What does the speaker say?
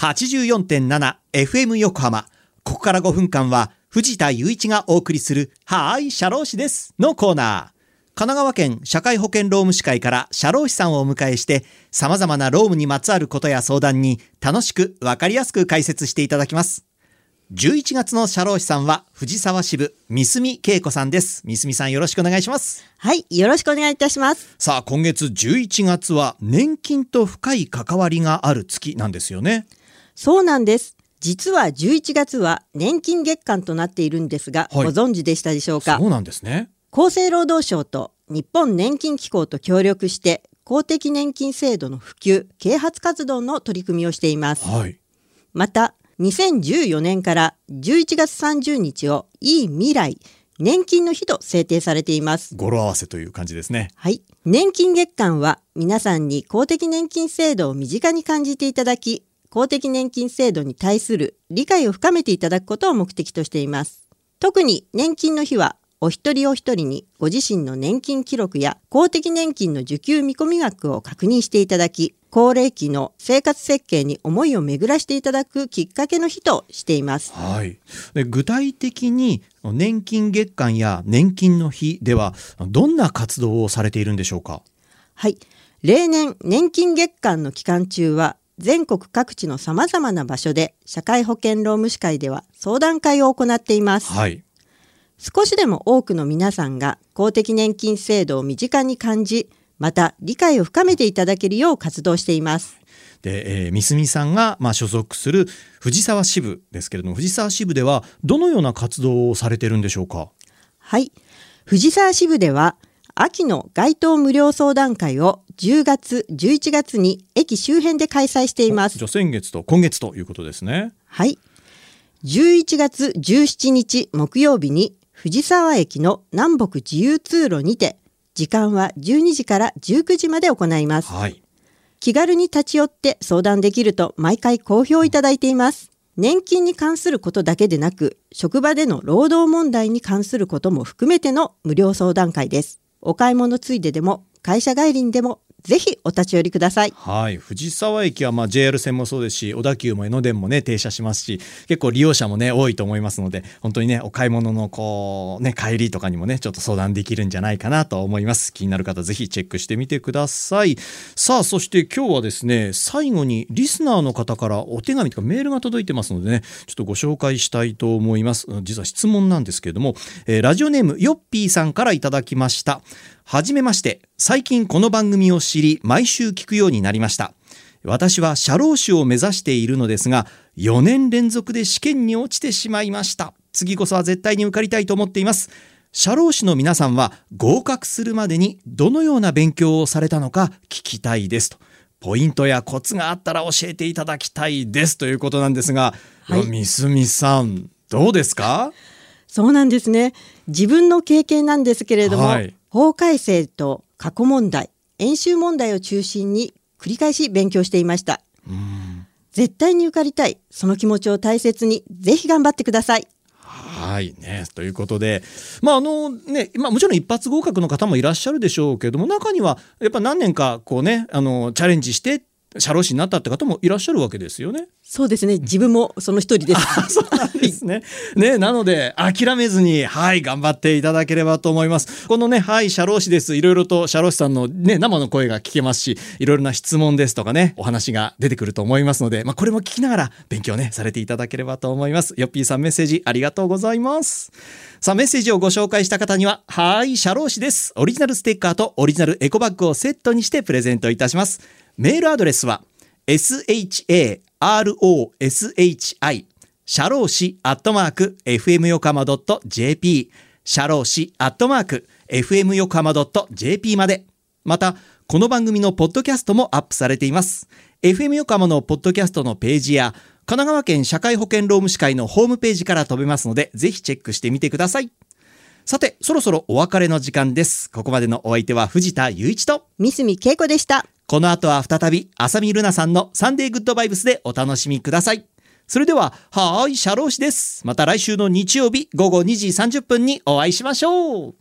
84.7FM 横浜。ここから5分間は藤田雄一がお送りするはーい、社労士ですのコーナー。神奈川県社会保険労務士会から社労士さんをお迎えして様々な労務にまつわることや相談に楽しくわかりやすく解説していただきます。11月の社労士さんは藤沢支部三住恵子さんです。三住さんよろしくお願いします。はい、よろしくお願いいたします。さあ今月11月は年金と深い関わりがある月なんですよね。そうなんです。実は11月は年金月間となっているんですが、はいご存知でしたでしょうか？そうなんですね。厚生労働省と日本年金機構と協力して公的年金制度の普及啓発活動の取り組みをしていますはい。また2014年から11月30日をいい未来年金の日と制定されています語呂合わせという感じですね。はい。年金月間は皆さんに公的年金制度を身近に感じていただき、公的年金制度に対する理解を深めていただくことを目的としています。特に年金の日は、お一人お一人にご自身の年金記録や公的年金の受給見込み額を確認していただき、高齢期の生活設計に思いを巡らしていただくきっかけの日としています。はい。で具体的に年金月間や年金の日ではどんな活動をされているんでしょうか？はい。例年、年金月間の期間中は、全国各地の様々な場所で、社会保険労務士会では相談会を行っています。はい。少しでも多くの皆さんが公的年金制度を身近に感じ、また理解を深めていただけるよう活動しています。で、えー、三住さんがまあ所属する藤沢支部ですけれども、藤沢支部ではどのような活動をされてるんでしょうか？はい。藤沢支部では、秋の街頭無料相談会を10月、11月に駅周辺で開催していますじ。ゃあ先月と今月ということですね。はい。11月17日木曜日に藤沢駅の南北自由通路にて、時間は12時から19時まで行います。はい。気軽に立ち寄って相談できると毎回好評いただいています。年金に関することだけでなく、職場での労働問題に関することも含めての無料相談会です。お買い物ついででも、会社帰りにでも、ぜひお立ち寄りください。はい、藤沢駅はまあ JR 線もそうですし小田急も江ノ電もね停車しますし結構利用者もね多いと思いますので本当にねお買い物のこうね帰りとかにもねちょっと相談できるんじゃないかなと思います。気になる方ぜひチェックしてみてください。さあそして今日はですね最後にリスナーの方からお手紙とかメールが届いてますのでねちょっとご紹介したいと思います。実は質問なんですけれども、えーラジオネームヨッピーさんからいただきました。はじめまして。最近この番組を知り毎週聞くようになりました。私は社労士を目指しているのですが4年連続で試験に落ちてしまいました。次こそは絶対に受かりたいと思っています。社労士の皆さんは合格するまでにどのような勉強をされたのか聞きたいですと。ポイントやコツがあったら教えていただきたいです。ということなんですが、はい。みすみさんどうですか？そうなんですね。自分の経験なんですけれども、はい法改正と過去問題、演習問題を中心に繰り返し勉強していました。絶対に受かりたい。その気持ちを大切に、ぜひ頑張ってください。はいね。ということで、まああのね、まあもちろん一発合格の方もいらっしゃるでしょうけども、中にはやっぱ何年かこうね、あの、チャレンジして、社労士になったって方もいらっしゃるわけですよね。そうですね。自分もその一人です。そうなんですね。ね、なので、諦めずに、はい、頑張っていただければと思います。このね、はい、社労士です。いろいろと社労士さんのね、生の声が聞けますし、いろいろな質問ですとかね、お話が出てくると思いますので、まあ、これも聞きながら勉強ね、されていただければと思います。よっぴーさんメッセージありがとうございます。さあ、メッセージをご紹介した方には、はい、社労士です。オリジナルステッカーとオリジナルエコバッグをセットにしてプレゼントいたします。メールアドレスは、sharoshi シャローシアットマーク FM 横浜 .jp シャローシアットマーク FM 横浜 .jp まで。またこの番組のポッドキャストもアップされています。FM 横浜のポッドキャストのページや神奈川県社会保険労務士会のホームページから飛べますのでぜひチェックしてみてください。さてそろそろお別れの時間です。ここまでのお相手は藤田雄一と三住恵子でした。この後は再び、浅見ルナさんのサンデーグッドバイブスでお楽しみください。それでは、はーい、シャロー氏です。また来週の日曜日午後2時30分にお会いしましょう。